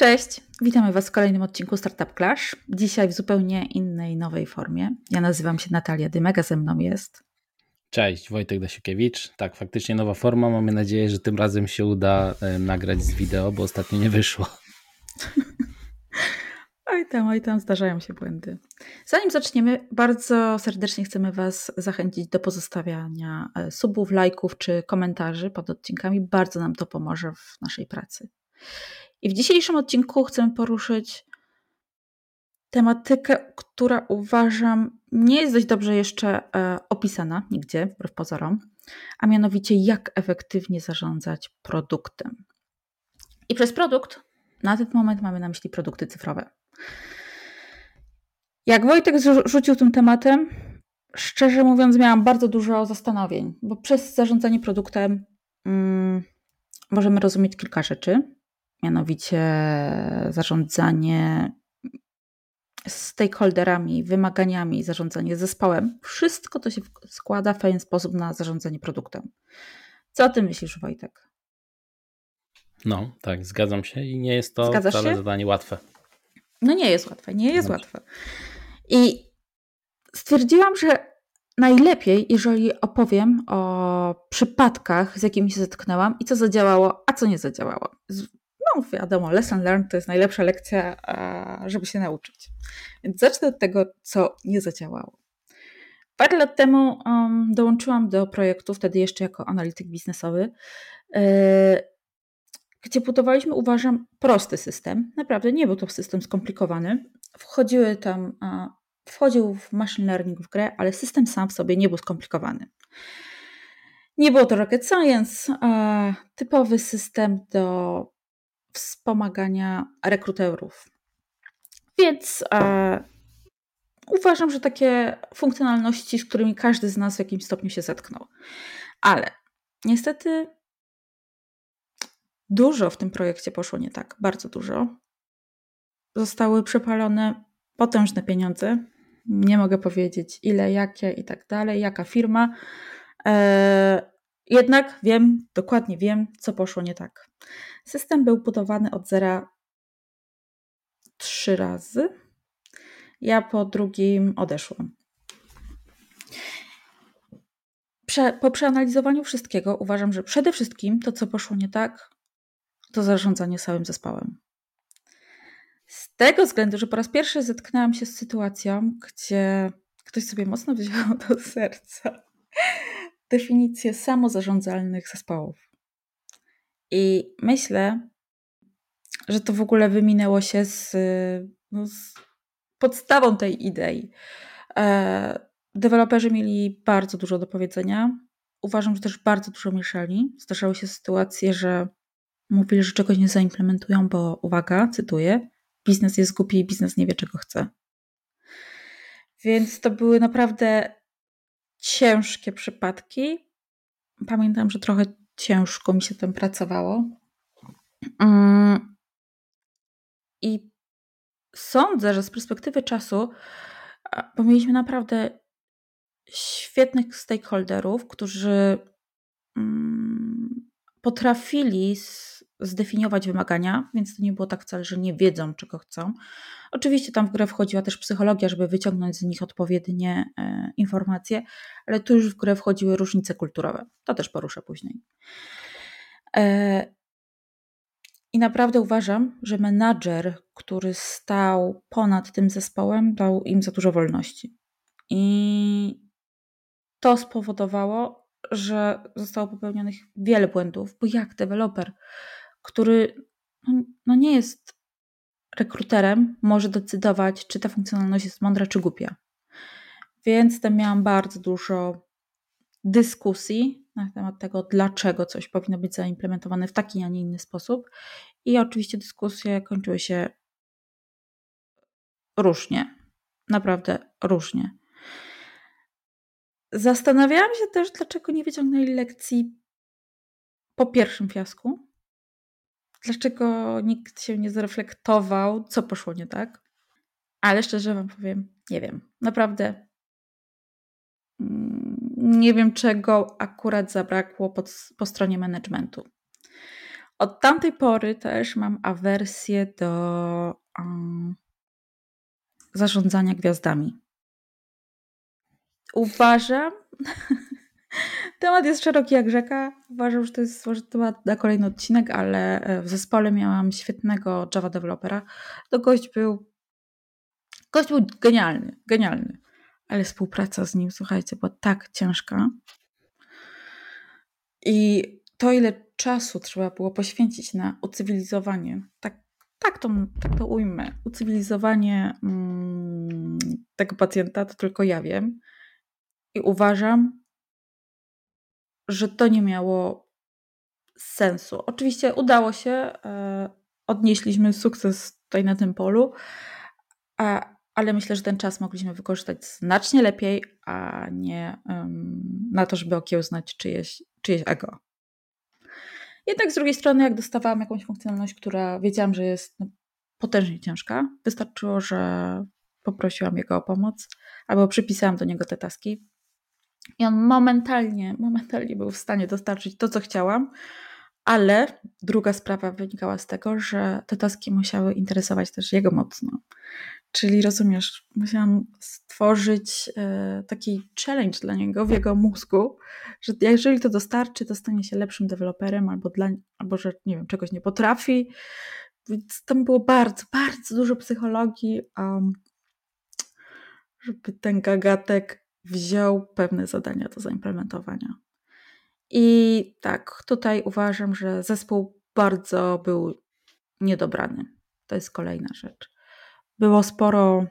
Cześć, witamy Was w kolejnym odcinku Startup Clash. Dzisiaj w zupełnie innej, nowej formie. Ja nazywam się Natalia Dymega, ze mną jest. Cześć, Wojtek Dasiukiewicz. Tak, faktycznie nowa forma. Mamy nadzieję, że tym razem się uda nagrać z wideo, bo ostatnio nie wyszło. Oj tam, oj tam, zdarzają się błędy. Zanim zaczniemy, bardzo serdecznie chcemy Was zachęcić do pozostawiania e, subów, lajków czy komentarzy pod odcinkami. Bardzo nam to pomoże w naszej pracy. I w dzisiejszym odcinku chcemy poruszyć tematykę, która uważam nie jest dość dobrze jeszcze e, opisana nigdzie, wbrew pozorom, a mianowicie jak efektywnie zarządzać produktem. I przez produkt na ten moment mamy na myśli produkty cyfrowe. Jak Wojtek rzucił tym tematem, szczerze mówiąc, miałam bardzo dużo zastanowień, bo przez zarządzanie produktem mm, możemy rozumieć kilka rzeczy mianowicie zarządzanie stakeholderami, wymaganiami, zarządzanie zespołem. Wszystko to się składa w pewien sposób na zarządzanie produktem. Co o tym myślisz, Wojtek? No, tak, zgadzam się i nie jest to Zgadzasz wcale się? zadanie łatwe. No nie jest łatwe, nie jest Dobrze. łatwe. I stwierdziłam, że najlepiej, jeżeli opowiem o przypadkach, z jakimi się zetknęłam i co zadziałało, a co nie zadziałało no wiadomo, lesson learned to jest najlepsza lekcja, żeby się nauczyć. Więc zacznę od tego, co nie zadziałało. Parę lat temu um, dołączyłam do projektu, wtedy jeszcze jako analityk biznesowy, yy, gdzie budowaliśmy, uważam, prosty system. Naprawdę nie był to system skomplikowany. Wchodziły tam, wchodził w machine learning w grę, ale system sam w sobie nie był skomplikowany. Nie było to rocket science, typowy system do wspomagania rekruterów. Więc e, uważam, że takie funkcjonalności, z którymi każdy z nas w jakimś stopniu się zetknął. Ale niestety dużo w tym projekcie poszło nie tak, bardzo dużo. Zostały przepalone potężne pieniądze. Nie mogę powiedzieć ile, jakie i tak dalej, jaka firma. E, jednak wiem, dokładnie wiem, co poszło nie tak. System był budowany od zera trzy razy. Ja po drugim odeszłam. Prze, po przeanalizowaniu wszystkiego uważam, że przede wszystkim to, co poszło nie tak, to zarządzanie całym zespołem. Z tego względu, że po raz pierwszy zetknęłam się z sytuacją, gdzie ktoś sobie mocno wziął do serca definicję samozarządzalnych zespołów. I myślę, że to w ogóle wyminęło się z, no, z podstawą tej idei. E, deweloperzy mieli bardzo dużo do powiedzenia. Uważam, że też bardzo dużo mieszali. Zdarzały się sytuacje, że mówili, że czegoś nie zaimplementują, bo uwaga, cytuję, biznes jest głupi i biznes nie wie, czego chce. Więc to były naprawdę ciężkie przypadki. Pamiętam, że trochę ciężko mi się tym pracowało. Mm. I sądzę, że z perspektywy czasu, bo mieliśmy naprawdę świetnych stakeholderów, którzy mm, potrafili zdefiniować wymagania, więc to nie było tak wcale, że nie wiedzą, czego chcą. Oczywiście tam w grę wchodziła też psychologia, żeby wyciągnąć z nich odpowiednie e, informacje, ale tu już w grę wchodziły różnice kulturowe. To też poruszę później. E, I naprawdę uważam, że menadżer, który stał ponad tym zespołem, dał im za dużo wolności. I to spowodowało, że zostało popełnionych wiele błędów, bo jak deweloper który no, no nie jest rekruterem, może decydować, czy ta funkcjonalność jest mądra, czy głupia. Więc tam miałam bardzo dużo dyskusji na temat tego, dlaczego coś powinno być zaimplementowane w taki, a nie inny sposób. I oczywiście dyskusje kończyły się różnie. Naprawdę różnie. Zastanawiałam się też, dlaczego nie wyciągnęli lekcji po pierwszym fiasku, dlaczego nikt się nie zreflektował, co poszło nie tak. Ale szczerze Wam powiem, nie wiem. Naprawdę mm, nie wiem, czego akurat zabrakło po, po stronie managementu. od tamtej pory też mam awersję do um, zarządzania gwiazdami. Uważam, temat jest szeroki jak rzeka. Uważam, że to jest temat na kolejny odcinek, ale e, w zespole miałam świetnego Java dewelopera. To gość był gość był genialny, genialny. Ale współpraca z nim, słuchajcie, była tak ciężka. I to, ile czasu trzeba było poświęcić na ucywilizowanie, tak, tak, to, tak to ujmę, ucywilizowanie mm, tego pacjenta, to tylko ja wiem. I uważam, że to nie miało sensu. Oczywiście udało się, e, odnieśliśmy sukces tutaj na tym polu, ale myślę, że ten czas mogliśmy wykorzystać znacznie lepiej, a nie na to, żeby okiełznać czyjeś, czyjeś ego. Jednak z drugiej strony, jak dostawałam jakąś funkcjonalność, która wiedziałam, że jest no, potężnie ciężka, wystarczyło, że poprosiłam jego o pomoc albo przypisałam do niego te taski. I on momentalnie, momentalnie był w stanie dostarczyć to, co chciałam, ale druga sprawa wynikała z tego, że te taski musiały interesować też jego mocno. Czyli rozumiesz, musiałam stworzyć e, taki challenge dla niego w jego mózgu, że jeżeli to dostarczy, to stanie się lepszym deweloperem albo, dla, albo że nie wiem, czegoś nie potrafi. Więc tam było bardzo, bardzo dużo psychologii, um, żeby ten gagatek wziął pewne zadania do zaimplementowania. I tak, tutaj uważam, że zespół bardzo był niedobrany. To jest kolejna rzecz. Było sporo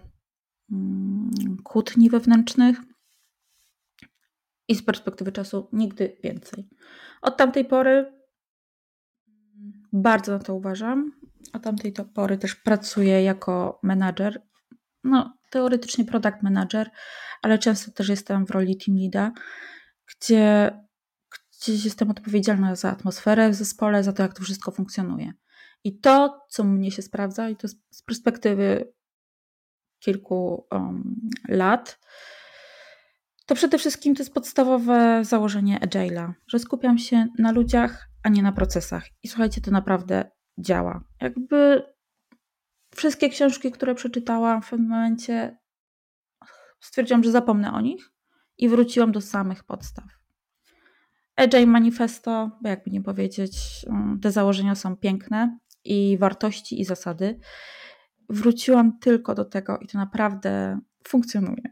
mm, kłótni wewnętrznych i z perspektywy czasu nigdy więcej. Od tamtej pory bardzo na to uważam. Od tamtej pory też pracuję jako menadżer. No, teoretycznie product manager, ale często też jestem w roli team leada, gdzie jestem odpowiedzialna za atmosferę w zespole, za to, jak to wszystko funkcjonuje. I to, co mnie się sprawdza, i to z perspektywy kilku um, lat, to przede wszystkim to jest podstawowe założenie Agile'a, że skupiam się na ludziach, a nie na procesach. I słuchajcie, to naprawdę działa. Jakby wszystkie książki, które przeczytałam w pewnym momencie, stwierdziłam, że zapomnę o nich i wróciłam do samych podstaw. Agile Manifesto, bo jakby nie powiedzieć, um, te założenia są piękne i wartości i zasady wróciłam tylko do tego i to naprawdę funkcjonuje.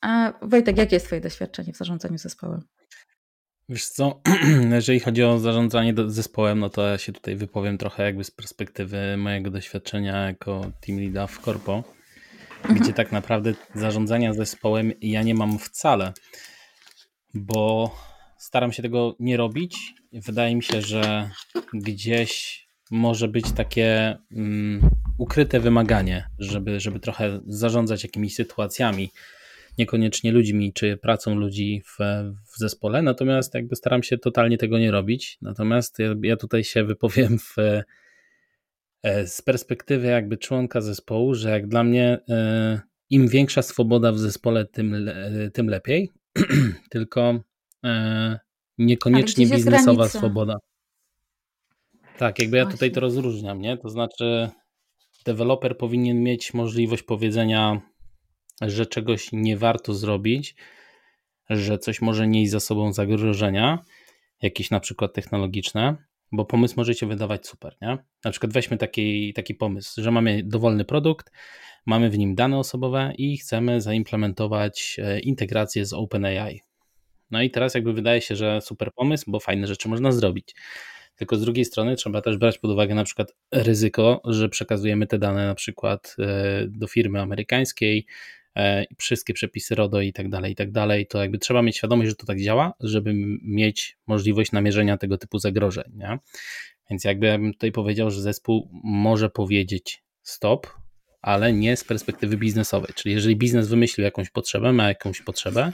A Wojtek, jakie jest Twoje doświadczenie w zarządzaniu zespołem? Wiesz co, jeżeli chodzi o zarządzanie zespołem, no to ja się tutaj wypowiem trochę jakby z perspektywy mojego doświadczenia jako team leada w Corpo, mhm. gdzie tak naprawdę zarządzania zespołem ja nie mam wcale, bo staram się tego nie robić. Wydaje mi się, że gdzieś może być takie um, ukryte wymaganie, żeby, żeby trochę zarządzać jakimiś sytuacjami, niekoniecznie ludźmi czy pracą ludzi w, w zespole, natomiast jakby staram się totalnie tego nie robić. Natomiast ja, ja tutaj się wypowiem w, e, z perspektywy jakby członka zespołu, że jak dla mnie e, im większa swoboda w zespole, tym, tym lepiej, tylko e, niekoniecznie biznesowa swoboda. Tak, jakby ja tutaj to rozróżniam, nie? To znaczy, deweloper powinien mieć możliwość powiedzenia, że czegoś nie warto zrobić, że coś może nieść za sobą zagrożenia, jakieś na przykład technologiczne, bo pomysł może się wydawać super, nie? Na przykład weźmy taki, taki pomysł, że mamy dowolny produkt, mamy w nim dane osobowe i chcemy zaimplementować e, integrację z OpenAI. No i teraz jakby wydaje się, że super pomysł, bo fajne rzeczy można zrobić. Tylko z drugiej strony trzeba też brać pod uwagę na przykład ryzyko, że przekazujemy te dane na przykład e, do firmy amerykańskiej, wszystkie przepisy RODO i tak dalej, i tak dalej, to jakby trzeba mieć świadomość, że to tak działa, żeby mieć możliwość namierzenia tego typu zagrożeń. Nie? Więc jakby ja bym tutaj powiedział, że zespół może powiedzieć stop, ale nie z perspektywy biznesowej. Czyli jeżeli biznes wymyślił jakąś potrzebę, ma jakąś potrzebę,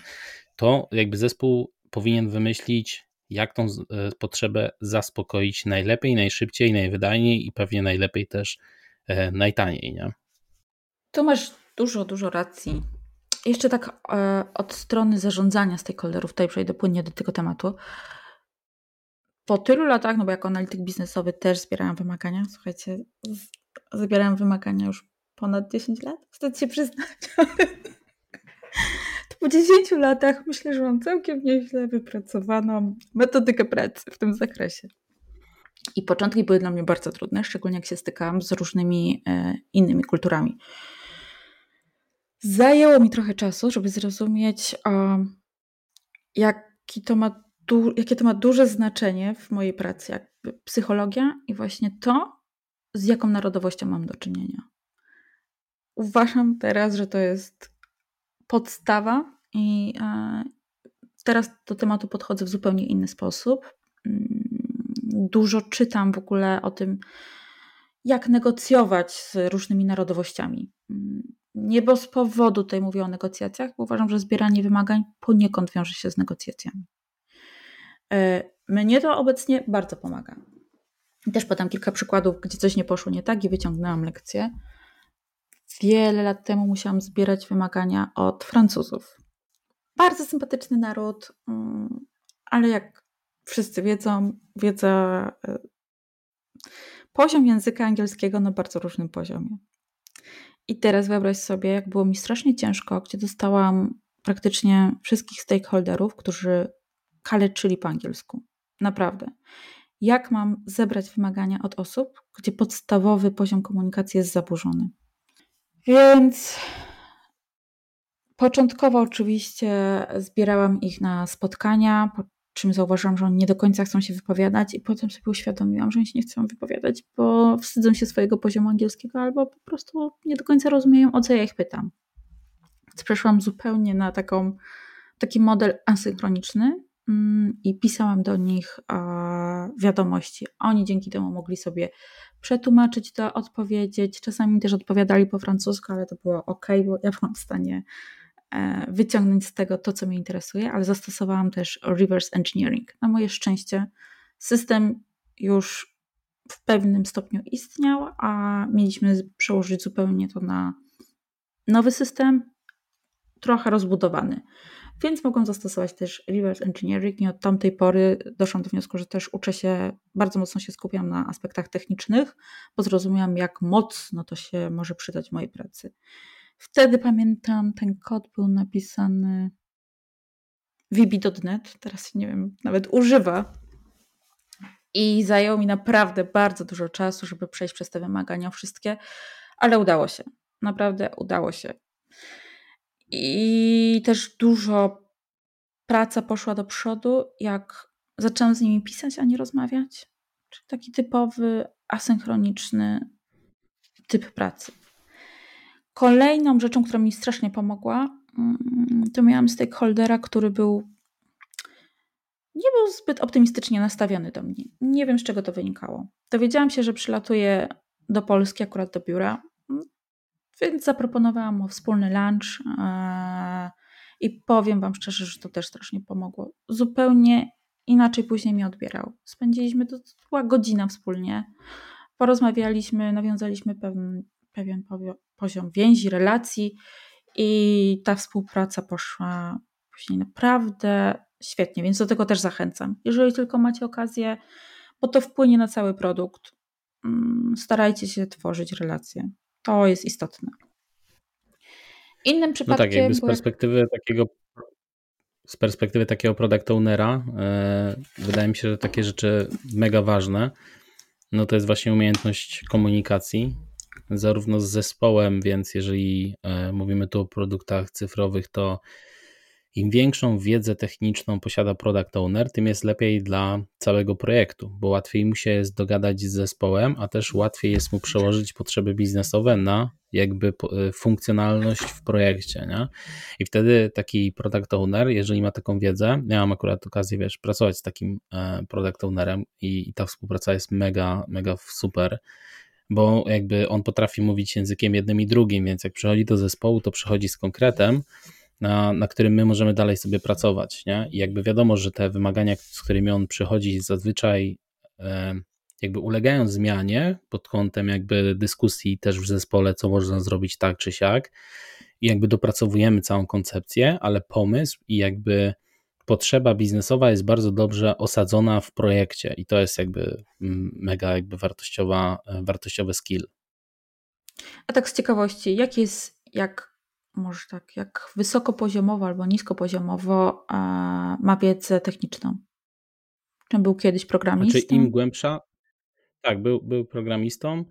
to jakby zespół powinien wymyślić jak tą e, potrzebę zaspokoić najlepiej, najszybciej, najwydajniej i pewnie najlepiej też e, najtaniej. Nie? Tu masz dużo, dużo racji. Jeszcze tak e, od strony zarządzania stakeholderów, tutaj przejdę płynnie do tego tematu. po tylu latach, no bo jako analityk biznesowy też zbierałam wymagania, słuchajcie, zbierałam wymagania już ponad 10 lat, wstyd się przyznać. to po 10 latach myślę, że mam całkiem nieźle wypracowaną metodykę pracy w tym zakresie. I początki były dla mnie bardzo trudne, szczególnie jak się stykałam z różnymi e, innymi kulturami. Zajęło mi trochę czasu, żeby zrozumieć, jaki to ma du- jakie to ma duże znaczenie w mojej pracy, psychologia i właśnie to, z jaką narodowością mam do czynienia. Uważam teraz, że to jest podstawa i e, teraz do tematu podchodzę w zupełnie inny sposób. Mm, dużo czytam w ogóle o tym, jak negocjować z różnymi narodowościami. Nie bez powodu tutaj mówię o negocjacjach, bo uważam, że zbieranie wymagań poniekąd wiąże się z negocjacjami. E, mnie to obecnie bardzo pomaga. Też podam kilka przykładów, gdzie coś nie poszło nie tak i wyciągnęłam lekcję. Wiele lat temu musiałam zbierać wymagania od Francuzów. Bardzo sympatyczny naród, mm, ale jak wszyscy wiedzą, wiedza, e, poziom języka angielskiego na bardzo różnym poziomie. I teraz wyobraź sobie, jak było mi strasznie ciężko, gdzie dostałam praktycznie wszystkich stakeholderów, którzy kaleczyli po angielsku. Naprawdę. Jak mam zebrać wymagania od osób, gdzie podstawowy poziom komunikacji jest zaburzony? Więc początkowo oczywiście zbierałam ich na spotkania, po czym zauważyłam, że oni nie do końca chcą się wypowiadać, i potem sobie uświadomiłam, że oni się nie chcą wypowiadać, bo wstydzą się swojego poziomu angielskiego albo po prostu nie do końca rozumieją, o co ja ich pytam. Więc przeszłam zupełnie na taką, taki model asynchroniczny, Mm, i pisałam do nich wiadomości. Oni dzięki temu mogli sobie przetłumaczyć to, odpowiedzieć. Czasami też odpowiadali po francusku, ale to było ok, bo ja byłam w stanie wyciągnąć z tego to, co mnie interesuje, ale zastosowałam też reverse engineering. Na moje szczęście system już w pewnym stopniu istniał, a mieliśmy przełożyć zupełnie to na nowy system, trochę rozbudowany. Więc mogłam zastosować też reverse engineering i od tamtej pory doszłam do wniosku, że też uczę się, bardzo mocno się skupiam na aspektach technicznych, bo zrozumiałam, jak mocno to się może przydać w mojej pracy. Wtedy pamiętam, ten kod był napisany VB.net, teraz nie wiem, nawet używa. I zajęło mi naprawdę bardzo dużo czasu, żeby przejść przez te wymagania wszystkie, ale udało się. Naprawdę udało się. I też dużo praca poszła do przodu, jak zaczęłam z nimi pisać, a nie rozmawiać. Czyli taki typowy, asynchroniczny typ pracy. Kolejną rzeczą, która mi strasznie pomogła, mm, to miałam stakeholdera, który był nie był zbyt optymistycznie nastawiony do mnie. Nie wiem, z czego to wynikało. Dowiedziałam się, że przylatuje do Polski, akurat do biura. Więc zaproponowałam mu wspólny lunch e, i powiem Wam szczerze, że to też strasznie pomogło. Zupełnie inaczej później mnie odbierał. Spędziliśmy to była godzina wspólnie. Porozmawialiśmy, nawiązaliśmy pewien, pewien poziom więzi, relacji i ta współpraca poszła później naprawdę świetnie, więc do tego też zachęcam. Jeżeli tylko macie okazję, bo to wpłynie na cały produkt, mm, starajcie się tworzyć relacje. To jest istotne. Innym przypadkiem. No tak, jakby z perspektywy takiego z perspektywy takiego product ownera e, wydaje mi się, że takie rzeczy mega ważne. No to jest właśnie umiejętność komunikacji, zarówno z zespołem, więc jeżeli e, mówimy tu o produktach cyfrowych, to im większą wiedzę techniczną posiada product owner, tym jest lepiej dla całego projektu, bo łatwiej mu się jest dogadać z zespołem, a też łatwiej jest mu przełożyć potrzeby biznesowe na jakby e, funkcjonalność w projekcie, nie? I wtedy taki product owner, jeżeli ma taką wiedzę, miałam akurat okazję, wiesz, pracować z takim e, product ownerem i, i ta współpraca jest mega, mega super, bo jakby on potrafi mówić językiem jednym i drugim, więc jak przychodzi do zespołu, to przychodzi z konkretem, na, na którym my możemy dalej sobie pracować. Nie? I jakby wiadomo, że te wymagania, z którymi on przychodzi, zazwyczaj e, jakby ulegają zmianie pod kątem jakby dyskusji też w zespole, co można zrobić tak czy siak. I jakby dopracowujemy całą koncepcję, ale pomysł i jakby potrzeba biznesowa jest bardzo dobrze osadzona w projekcie i to jest jakby mm, mega jakby wartościowa, wartościowy skill. A tak z ciekawości, jak jest, jak może tak, jak wysokopoziomowo albo niskopoziomowo ma wiedzę techniczną? Czym był kiedyś programistą? Znaczy im głębsza, tak, był, był programistą,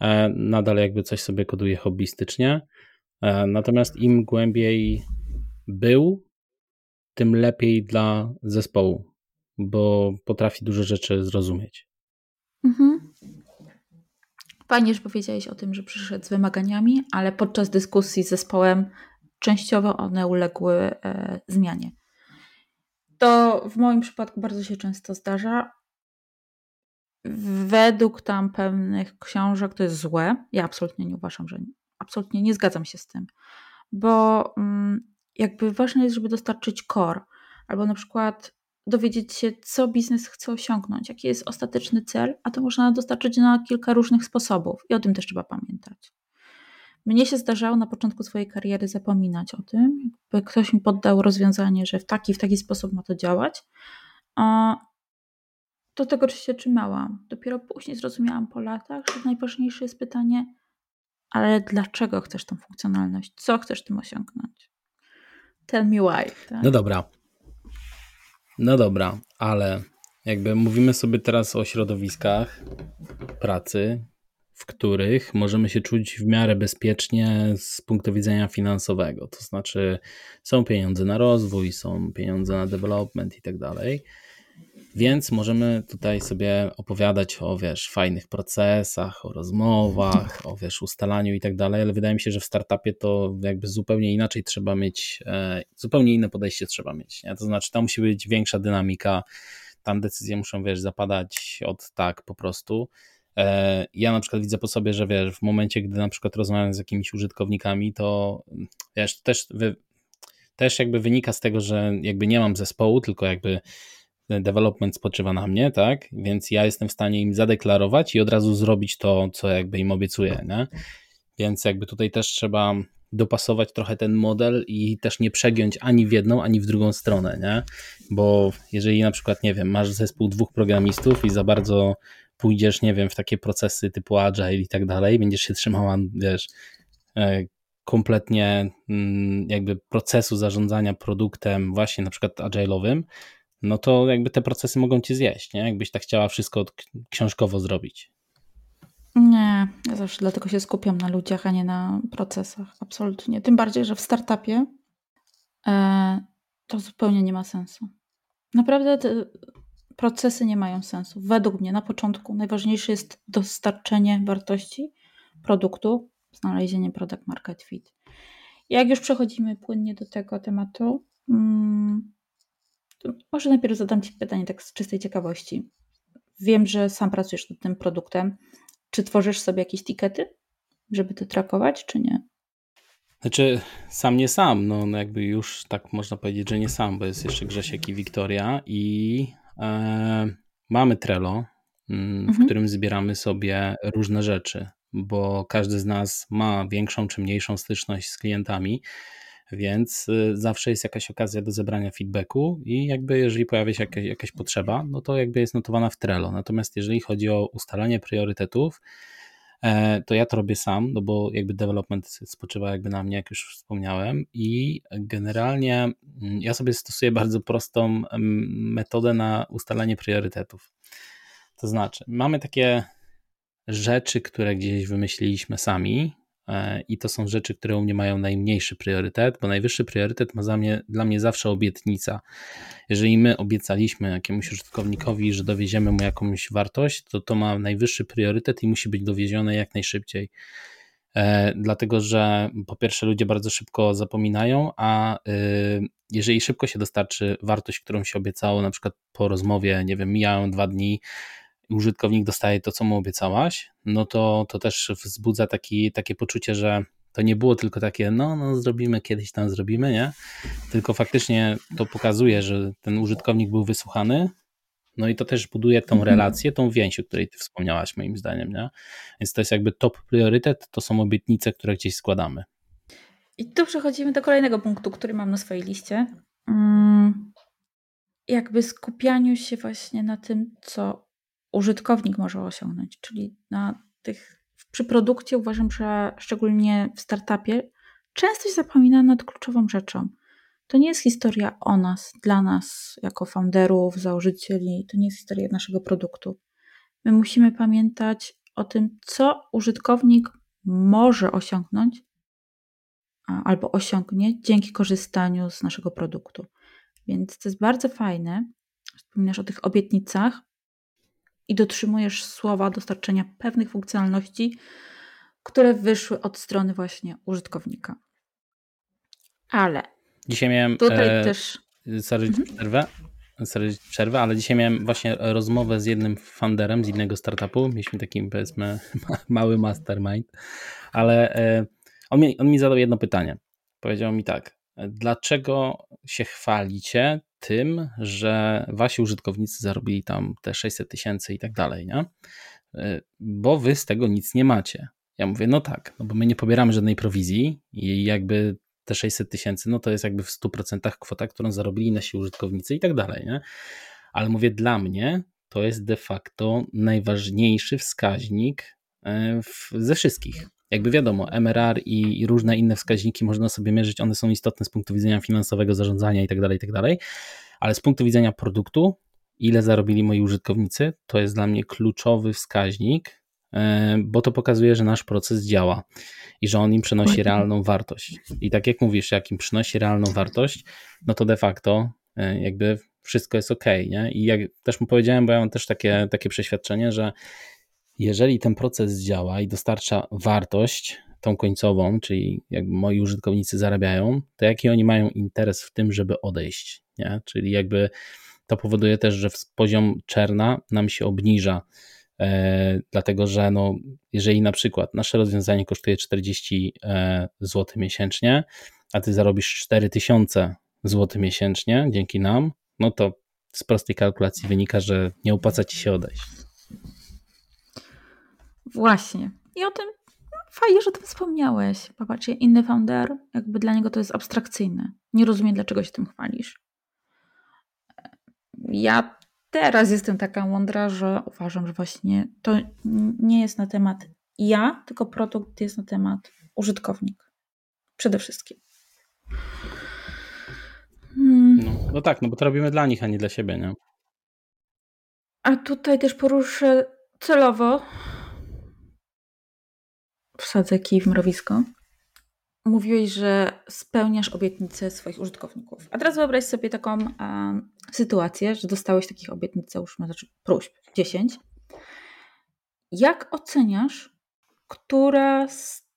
e, nadal jakby coś sobie koduje hobbystycznie, e, natomiast im głębiej był, tym lepiej dla zespołu, bo potrafi dużo rzeczy zrozumieć. Mhm. Fajnie, że powiedziałeś o tym, że przyszedł z wymaganiami, ale podczas dyskusji z zespołem częściowo one uległy e, zmianie. To w moim przypadku bardzo się często zdarza. Według tam pewnych książek to jest złe. Ja absolutnie nie uważam, że absolutnie nie zgadzam się z tym, bo mm, jakby ważne jest, żeby dostarczyć core, albo na przykład dowiedzieć się, co biznes chce osiągnąć, jaki jest ostateczny cel, a to można dostarczyć na kilka różnych sposobów i o tym też trzeba pamiętać. Mnie się zdarzało na początku swojej kariery zapominać o tym, jakby ktoś mi poddał rozwiązanie, że w taki w taki sposób ma to działać, a do tego się trzymałam. Dopiero później zrozumiałam po latach, że najważniejsze jest pytanie, ale dlaczego chcesz tą funkcjonalność? Co chcesz tym osiągnąć? Tell me why. Tak? No dobra. No dobra, ale jakby mówimy sobie teraz o środowiskach pracy, w których możemy się czuć w miarę bezpiecznie z punktu widzenia finansowego. To znaczy, są pieniądze na rozwój, są pieniądze na development i tak dalej. Więc możemy tutaj sobie opowiadać o, wiesz, fajnych procesach, o rozmowach, o, wiesz, ustalaniu i tak dalej, ale wydaje mi się, że w startupie to jakby zupełnie inaczej trzeba mieć, e, zupełnie inne podejście trzeba mieć, nie? To znaczy, tam musi być większa dynamika, tam decyzje muszą, wiesz, zapadać od tak po prostu. E, ja na przykład widzę po sobie, że wiesz, w momencie, gdy na przykład rozmawiam z jakimiś użytkownikami, to wiesz, też, też jakby wynika z tego, że jakby nie mam zespołu, tylko jakby development spoczywa na mnie, tak? Więc ja jestem w stanie im zadeklarować i od razu zrobić to, co jakby im obiecuję, nie? Więc jakby tutaj też trzeba dopasować trochę ten model i też nie przegiąć ani w jedną, ani w drugą stronę, nie? Bo jeżeli na przykład, nie wiem, masz zespół dwóch programistów i za bardzo pójdziesz, nie wiem, w takie procesy typu agile i tak dalej, będziesz się trzymała, wiesz, e, kompletnie mm, jakby procesu zarządzania produktem właśnie na przykład agile'owym, no to jakby te procesy mogą cię zjeść, nie? Jakbyś tak chciała wszystko książkowo zrobić. Nie, ja zawsze dlatego się skupiam na ludziach, a nie na procesach. Absolutnie. Tym bardziej, że w startupie e, to zupełnie nie ma sensu. Naprawdę te procesy nie mają sensu. Według mnie na początku najważniejsze jest dostarczenie wartości produktu, znalezienie product market fit. Jak już przechodzimy płynnie do tego tematu, mm, może najpierw zadam Ci pytanie tak z czystej ciekawości. Wiem, że sam pracujesz nad tym produktem. Czy tworzysz sobie jakieś tikety, żeby to trakować, czy nie? Znaczy, sam nie sam, no, no jakby już tak można powiedzieć, że nie sam, bo jest jeszcze Grzesiek i Wiktoria i e, mamy Trello, mm, w mhm. którym zbieramy sobie różne rzeczy, bo każdy z nas ma większą czy mniejszą styczność z klientami więc y, zawsze jest jakaś okazja do zebrania feedbacku i jakby jeżeli pojawia się jakaś, jakaś potrzeba, no to jakby jest notowana w Trello. Natomiast jeżeli chodzi o ustalanie priorytetów, e, to ja to robię sam, no bo jakby development spoczywa jakby na mnie, jak już wspomniałem i generalnie mm, ja sobie stosuję bardzo prostą metodę na ustalanie priorytetów. To znaczy, mamy takie rzeczy, które gdzieś wymyśliliśmy sami, i to są rzeczy, które u mnie mają najmniejszy priorytet, bo najwyższy priorytet ma za mnie, dla mnie zawsze obietnica. Jeżeli my obiecaliśmy jakiemuś użytkownikowi, że dowieziemy mu jakąś wartość, to to ma najwyższy priorytet i musi być dowiezione jak najszybciej. E, dlatego, że po pierwsze ludzie bardzo szybko zapominają, a y, jeżeli szybko się dostarczy wartość, którą się obiecało, na przykład po rozmowie, nie wiem, mijają dwa dni, użytkownik dostaje to, co mu obiecałaś, no to, to też wzbudza taki, takie poczucie, że to nie było tylko takie, no, no zrobimy, kiedyś tam zrobimy, nie? Tylko faktycznie to pokazuje, że ten użytkownik był wysłuchany, no i to też buduje tą mhm. relację, tą więź, o której ty wspomniałaś moim zdaniem, nie? Więc to jest jakby top priorytet, to są obietnice, które gdzieś składamy. I tu przechodzimy do kolejnego punktu, który mam na swojej liście. Mm, jakby skupianiu się właśnie na tym, co użytkownik może osiągnąć, czyli na tych. Przy produkcie uważam, że szczególnie w startupie często się zapomina nad kluczową rzeczą. To nie jest historia o nas, dla nas, jako founderów, założycieli, to nie jest historia naszego produktu. My musimy pamiętać o tym, co użytkownik może osiągnąć albo osiągnie dzięki korzystaniu z naszego produktu. Więc to jest bardzo fajne. Wspominasz o tych obietnicach i dotrzymujesz słowa dostarczenia pewnych funkcjonalności, które wyszły od strony właśnie użytkownika. Ale dzisiaj miałem tutaj e, też. Sorry, mhm. przerwę. Sorry, przerwę, ale dzisiaj miałem właśnie rozmowę z jednym funderem z innego startupu. Mieliśmy taki, powiedzmy, mały mastermind, ale e, on mi, on mi zadał jedno pytanie. Powiedział mi tak: dlaczego się chwalicie tym, że wasi użytkownicy zarobili tam te 600 tysięcy i tak dalej, nie? E, bo wy z tego nic nie macie. Ja mówię, no tak, no bo my nie pobieramy żadnej prowizji i jakby te 600 tysięcy, no to jest jakby w 100% kwota, którą zarobili nasi użytkownicy i tak dalej, nie? Ale mówię, dla mnie to jest de facto najważniejszy wskaźnik e, w, ze wszystkich. Jakby wiadomo, MRR i, i, różne inne wskaźniki można sobie mierzyć, one są istotne z punktu widzenia finansowego zarządzania i tak dalej, i tak dalej, ale z punktu widzenia produktu, ile zarobili moi użytkownicy, to jest dla mnie kluczowy wskaźnik, e, bo to pokazuje, że nasz proces działa i że on im przynosi realną wartość. I tak jak mówisz, jak im przynosi realną wartość, no to de facto e, jakby wszystko jest ok. Nie? I jak też mu powiedziałem, bo ja mam też takie, takie przeświadczenie, że jeżeli ten proces działa i dostarcza wartość, tą końcową, czyli jakby moi użytkownicy zarabiają, to jaki oni mają interes w tym, żeby odejść. Nie? Czyli jakby to powoduje też, że poziom czerna nam się obniża, e, dlatego że no, jeżeli na przykład nasze rozwiązanie kosztuje 40 e, zł miesięcznie, a ty zarobisz 4000 zł miesięcznie dzięki nam, no to z prostej kalkulacji wynika, że nie opłaca ci się odejść. Właśnie. I o tym fajnie, że o tym wspomniałeś. Popatrzcie, inny founder, jakby dla niego to jest abstrakcyjne. Nie rozumie, dlaczego się tym chwalisz. Ja teraz jestem taka mądra, że uważam, że właśnie to nie jest na temat ja, tylko produkt jest na temat użytkownik. Przede wszystkim. Hmm. No, no tak, no bo to robimy dla nich, a nie dla siebie, nie? A tutaj też poruszę celowo wsadzę kij w mrowisko. Mówiłeś, że spełniasz obietnice swoich użytkowników. A teraz wyobraź sobie taką sytuację, że dostałeś takich obietnic, załóżmy, znaczy próśb, 10. Jak oceniasz, która z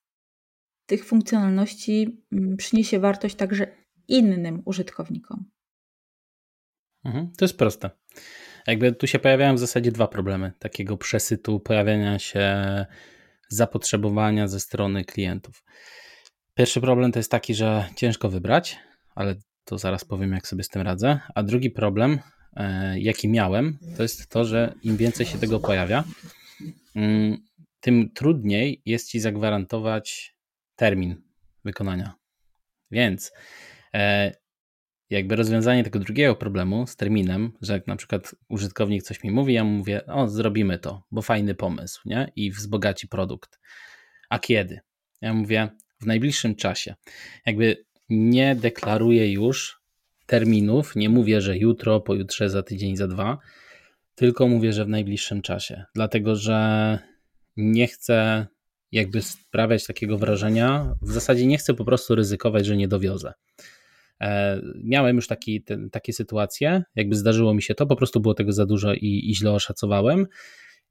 tych funkcjonalności mm, przyniesie wartość także innym użytkownikom? Mhm, to jest proste. Jakby tu się pojawiają w zasadzie dwa problemy takiego przesytu, pojawiania się zapotrzebowania ze strony klientów. Pierwszy problem to jest taki, że ciężko wybrać, ale to zaraz powiem, jak sobie z tym radzę. A drugi problem, e, jaki miałem, to jest to, że im więcej się tego pojawia, mm, tym trudniej jest ci zagwarantować termin wykonania. Więc e, jakby rozwiązanie tego drugiego problemu z terminem, że jak na przykład użytkownik coś mi mówi, ja mu mówię, o zrobimy to, bo fajny pomysł, nie? I wzbogaci produkt. A kiedy? Ja mówię, w najbliższym czasie. Jakby nie deklaruję już terminów, nie mówię, że jutro, pojutrze, za tydzień, za dwa, tylko mówię, że w najbliższym czasie. Dlatego, że nie chcę jakby sprawiać takiego wrażenia, w zasadzie nie chcę po prostu ryzykować, że nie dowiozę. E, miałem już taki, takie sytuacje, jakby zdarzyło mi się to, po prostu było tego za dużo i, i źle oszacowałem.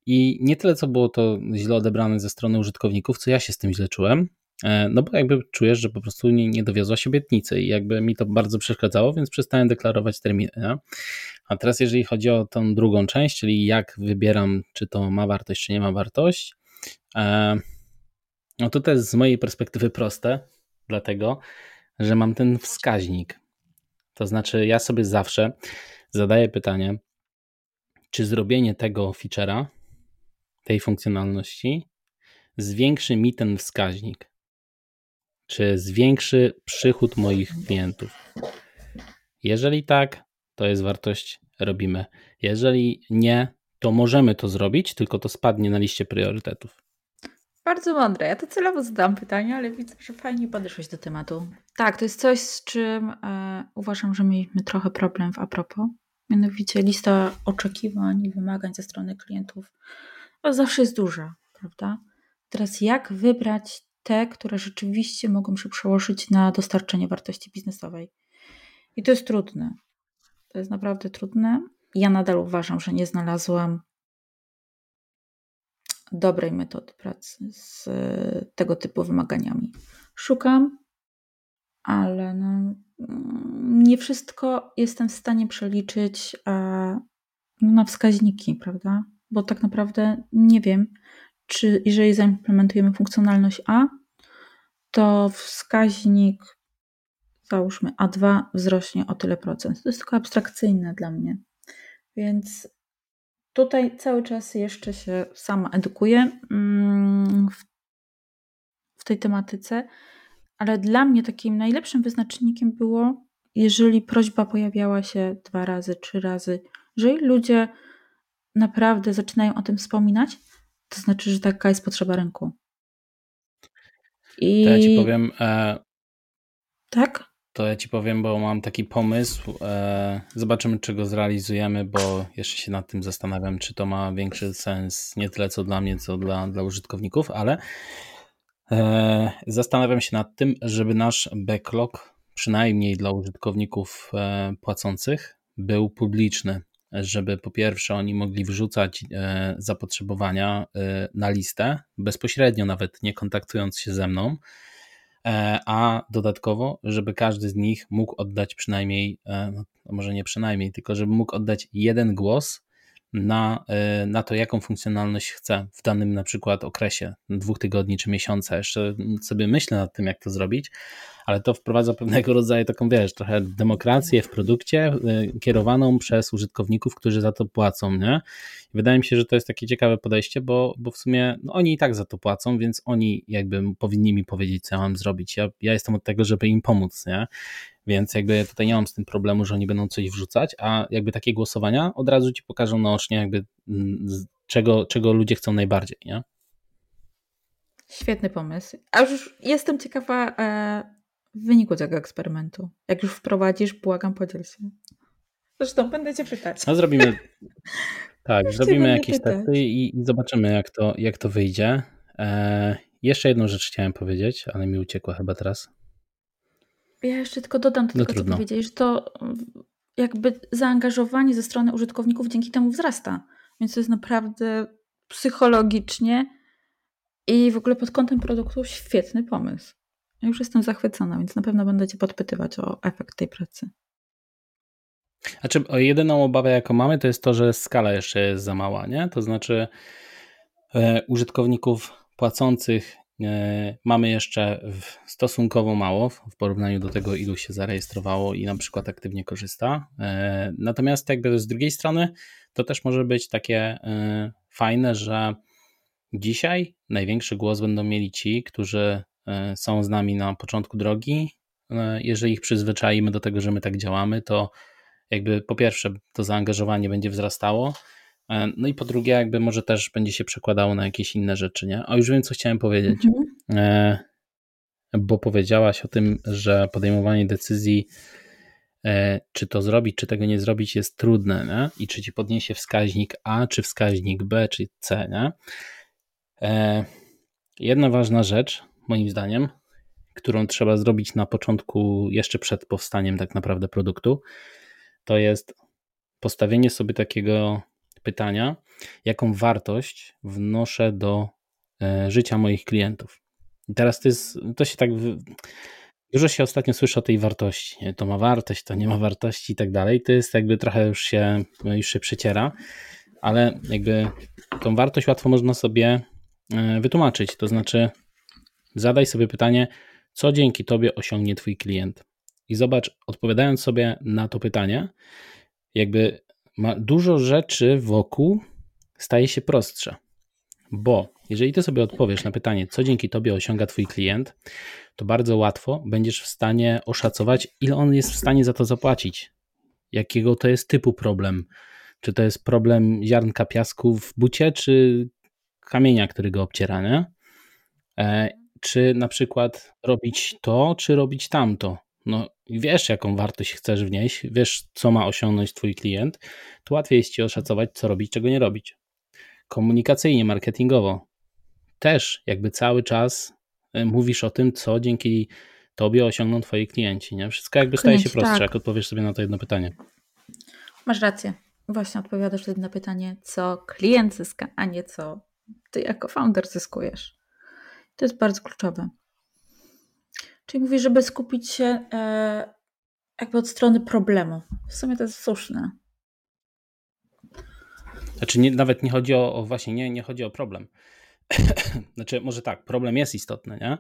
I nie tyle, co było to źle odebrane ze strony użytkowników, co ja się z tym źle czułem, e, no bo jakby czujesz, że po prostu nie, nie dowiozła się obietnicy i jakby mi to bardzo przeszkadzało, więc przestałem deklarować terminy. A teraz jeżeli chodzi o tą drugą część, czyli jak wybieram, czy to ma wartość, czy nie ma wartość, e, no to to jest z mojej perspektywy proste, dlatego, że mam ten wskaźnik. To znaczy, ja sobie zawsze zadaję pytanie, czy zrobienie tego feature'a, tej funkcjonalności, zwiększy mi ten wskaźnik? Czy zwiększy przychód moich klientów? Jeżeli tak, to jest wartość, robimy. Jeżeli nie, to możemy to zrobić, tylko to spadnie na liście priorytetów. Bardzo mądre. Ja to celowo zadam pytanie, ale widzę, że fajnie podeszłeś do tematu. Tak, to jest coś, z czym e, uważam, że mieliśmy trochę problem w apropos. Mianowicie lista oczekiwań i wymagań ze strony klientów zawsze jest duża, prawda? Teraz jak wybrać te, które rzeczywiście mogą się przełożyć na dostarczenie wartości biznesowej? I to jest trudne. To jest naprawdę trudne. Ja nadal uważam, że nie znalazłam dobrej metody pracy z e, tego typu wymaganiami. Szukam, ale no, mm, nie wszystko jestem w stanie przeliczyć no, na wskaźniki, prawda? Bo tak naprawdę nie wiem, czy jeżeli zaimplementujemy funkcjonalność A, to wskaźnik, załóżmy A2, wzrośnie o tyle procent. To jest tylko abstrakcyjne dla mnie. Więc Tutaj cały czas jeszcze się sama edukuję mm, w tej tematyce, ale dla mnie takim najlepszym wyznacznikiem było, jeżeli prośba pojawiała się dwa razy, trzy razy, jeżeli ludzie naprawdę zaczynają o tym wspominać, to znaczy, że taka jest potrzeba rynku. I... To ja ci powiem. E... Tak? To ja ci powiem, bo mam taki pomysł. E, zobaczymy, czy go zrealizujemy, bo jeszcze się nad tym zastanawiam, czy to ma większy sens nie tyle co dla mnie, co dla, dla użytkowników, ale e, zastanawiam się nad tym, żeby nasz backlog, przynajmniej dla użytkowników e, płacących, był publiczny. Żeby po pierwsze oni mogli wrzucać zapotrzebowania na listę, bezpośrednio nawet nie kontaktując się ze mną a dodatkowo, żeby każdy z nich mógł oddać przynajmniej, e, no może nie przynajmniej, tylko żeby mógł oddać jeden głos na, e, na to, jaką funkcjonalność chce w danym na przykład okresie, dwóch tygodni czy miesiąca. Jeszcze sobie myślę nad tym, jak to zrobić, ale to wprowadza pewnego rodzaju taką, wiesz, trochę demokrację w produkcie y, kierowaną przez użytkowników, którzy za to płacą, nie? Wydaje mi się, że to jest takie ciekawe podejście, bo, bo w sumie no, oni i tak za to płacą, więc oni jakby powinni mi powiedzieć, co ja mam zrobić. Ja, ja jestem od tego, żeby im pomóc, nie? Więc jakby tutaj nie mam z tym problemu, że oni będą coś wrzucać, a jakby takie głosowania od razu ci pokażą naocznie jakby mm, czego, czego ludzie chcą najbardziej, nie? Świetny pomysł. A już jestem ciekawa e, wyniku tego eksperymentu. Jak już wprowadzisz, błagam, podziel się. Zresztą będę cię pytać. No zrobimy. Tak, zrobimy jakieś testy i, i, zobaczymy, jak to, jak to wyjdzie. E, jeszcze jedną rzecz chciałem powiedzieć, ale mi uciekła chyba teraz. Ja jeszcze tylko dodam do no tego, trudno. co powiedziałeś, że to jakby zaangażowanie ze strony użytkowników dzięki temu wzrasta. Więc to jest naprawdę psychologicznie i w ogóle pod kątem produktu świetny pomysł. Ja już jestem zachwycona, więc na pewno będę Cię podpytywać o efekt tej pracy. Znaczy, jedyną obawę, jaką mamy, to jest to, że skala jeszcze jest za mała, nie? To znaczy, e, użytkowników płacących e, mamy jeszcze stosunkowo mało w porównaniu do tego, ilu się zarejestrowało i na przykład aktywnie korzysta. E, natomiast, jakby z drugiej strony, to też może być takie e, fajne, że dzisiaj największy głos będą mieli ci, którzy są z nami na początku drogi. E, jeżeli ich przyzwyczaimy do tego, że my tak działamy, to jakby po pierwsze to zaangażowanie będzie wzrastało, e, no i po drugie jakby może też będzie się przekładało na jakieś inne rzeczy, nie? A już wiem, co chciałem powiedzieć, mhm. bo powiedziałaś o tym, że podejmowanie decyzji czy to zrobić, czy tego nie zrobić jest trudne, nie? I czy ci podniesie wskaźnik A, czy wskaźnik B, czy C, nie? Jedna ważna rzecz, moim zdaniem, którą trzeba zrobić na początku, jeszcze przed powstaniem tak naprawdę produktu, to jest postawienie sobie takiego pytania, jaką wartość wnoszę do e, życia moich klientów. I teraz to jest, to się tak. Dużo się ostatnio słyszy o tej wartości. To ma wartość, to nie ma wartości i tak dalej. To jest jakby trochę już się, już się przeciera, ale jakby tą wartość łatwo można sobie e, wytłumaczyć. To znaczy, Zadaj sobie pytanie, co dzięki Tobie osiągnie Twój klient. I zobacz, odpowiadając sobie na to pytanie, jakby dużo rzeczy wokół staje się prostsze. Bo jeżeli Ty sobie odpowiesz na pytanie, co dzięki Tobie osiąga Twój klient, to bardzo łatwo będziesz w stanie oszacować, ile on jest w stanie za to zapłacić. jakiego to jest typu problem. Czy to jest problem ziarnka piasku w bucie, czy kamienia, który go obciera, nie? Czy na przykład robić to, czy robić tamto. No wiesz, jaką wartość chcesz wnieść, wiesz, co ma osiągnąć twój klient, to łatwiej jest ci oszacować, co robić, czego nie robić. Komunikacyjnie, marketingowo też jakby cały czas e, mówisz o tym, co dzięki tobie osiągną twoi klienci, nie? Wszystko jakby staje się prostsze, tak. jak odpowiesz sobie na to jedno pytanie. Masz rację. Właśnie odpowiadasz wtedy na pytanie, co klient zyska, a nie co ty jako founder zyskujesz. To jest bardzo kluczowe. Czyli mówisz, żeby skupić się e, jakby od strony problemu. W sumie to jest słuszne. Znaczy nie, nawet nie chodzi o, o, właśnie, nie, nie chodzi o problem. znaczy może tak, problem jest istotny, nie?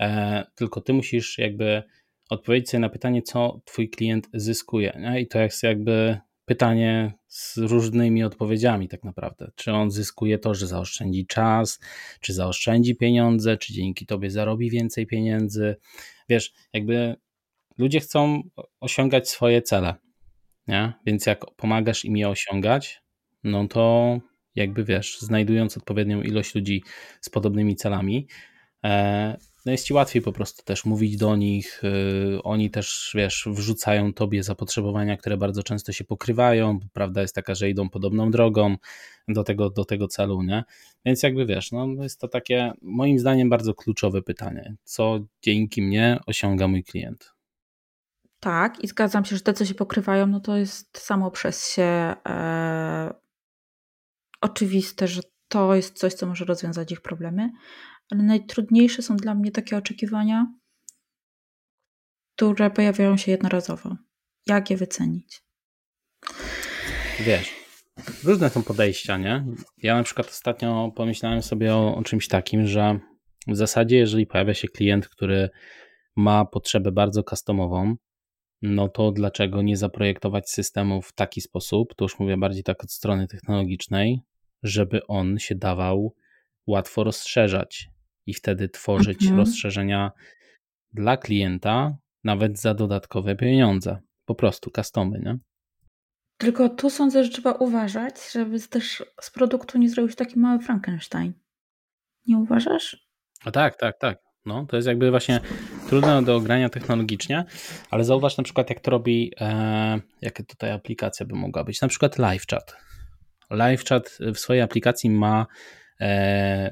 E, tylko ty musisz jakby odpowiedzieć sobie na pytanie, co twój klient zyskuje. Nie? I to jest jakby pytanie z różnymi odpowiedziami, tak naprawdę. Czy on zyskuje to, że zaoszczędzi czas, czy zaoszczędzi pieniądze, czy dzięki tobie zarobi więcej pieniędzy. Wiesz, jakby ludzie chcą osiągać swoje cele, nie? więc jak pomagasz im je osiągać, no to jakby wiesz, znajdując odpowiednią ilość ludzi z podobnymi celami, e, no jest ci łatwiej po prostu też mówić do nich. Y, oni też, wiesz, wrzucają tobie zapotrzebowania, które bardzo często się pokrywają. Prawda jest taka, że idą podobną drogą do tego, do tego celu, nie? Więc jakby wiesz, no jest to takie moim zdaniem bardzo kluczowe pytanie. Co dzięki mnie osiąga mój klient? Tak, i zgadzam się, że te, co się pokrywają, no to jest samo przez się e, oczywiste, że to jest coś, co może rozwiązać ich problemy ale najtrudniejsze są dla mnie takie oczekiwania, które pojawiają się jednorazowo. Jak je wycenić? Wiesz, różne są podejścia, nie? Ja na przykład ostatnio pomyślałem sobie o, o czymś takim, że w zasadzie, jeżeli pojawia się klient, który ma potrzebę bardzo customową, no to dlaczego nie zaprojektować systemu w taki sposób, to już mówię bardziej tak od strony technologicznej, żeby on się dawał łatwo rozszerzać i wtedy tworzyć mhm. rozszerzenia dla klienta, nawet za dodatkowe pieniądze. Po prostu customy, nie? Tylko tu sądzę, że trzeba uważać, żeby też z produktu nie zrobić taki mały Frankenstein. Nie uważasz? A tak, tak, tak. No, to jest jakby właśnie trudne do ogrania technologicznie, ale zauważ na przykład, jak to robi, e, jakie tutaj aplikacja by mogła być. Na przykład LiveChat. LiveChat w swojej aplikacji ma,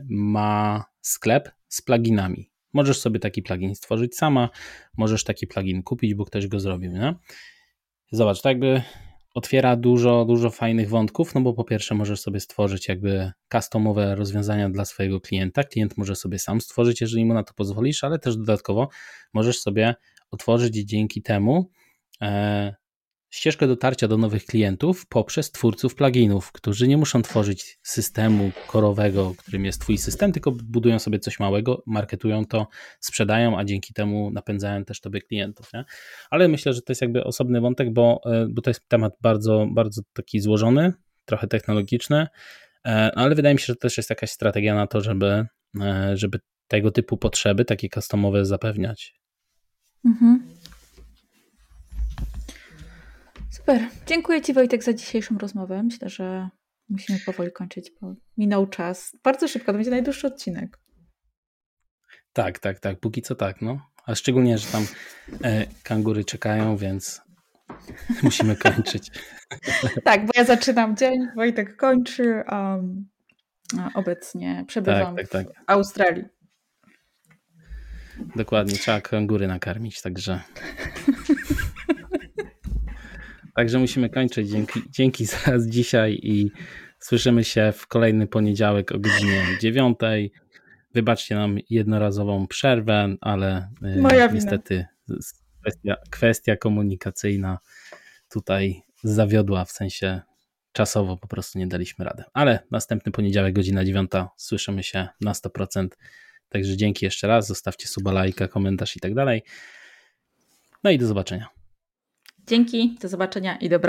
ma sklep z pluginami. Możesz sobie taki plugin stworzyć sama, możesz taki plugin kupić, bo ktoś go zrobił. Nie? Zobacz, to jakby otwiera dużo, dużo fajnych wątków, no bo po pierwsze możesz sobie stworzyć jakby customowe rozwiązania dla swojego klienta. Klient może sobie sam stworzyć, jeżeli mu na to pozwolisz, ale też dodatkowo możesz sobie otworzyć dzięki temu e, ścieżkę dotarcia do nowych klientów poprzez twórców pluginów, którzy nie muszą tworzyć systemu korowego, którym jest Twój system, tylko budują sobie coś małego, marketują to, sprzedają, a dzięki temu napędzają też Tobie klientów. Nie? Ale myślę, że to jest jakby osobny wątek, bo, e, bo to jest temat bardzo, bardzo taki złożony, trochę technologiczny, e, ale wydaje mi się, że też jest jakaś strategia na to, żeby, e, żeby tego typu potrzeby, takie customowe zapewniać. Mhm. Super. Dziękuję Ci Wojtek za dzisiejszą rozmowę. Myślę, że musimy powoli kończyć, bo minął czas. Bardzo szybko, to będzie najdłuższy odcinek. Tak, tak, tak. Póki co tak, no. A szczególnie, że tam e, kangury czekają, więc musimy kończyć. tak, bo ja zaczynam dzień, Wojtek kończy. Um, obecnie przebywam tak, tak, tak. w Australii. Dokładnie, trzeba kangury nakarmić, także. Także musimy kończyć. Dzięki, dzięki za dzisiaj i słyszymy się w kolejny poniedziałek o godzinie 9. Wybaczcie nam jednorazową przerwę, ale y, Moja niestety kwestia, kwestia komunikacyjna tutaj zawiodła, w sensie czasowo po prostu nie daliśmy rady. Ale następny poniedziałek, godzina 9, słyszymy się na 100%. Także dzięki jeszcze raz, zostawcie suba, lajka, komentarz i tak dalej. No i do zobaczenia. Dzięki, do zobaczenia i dobranoc.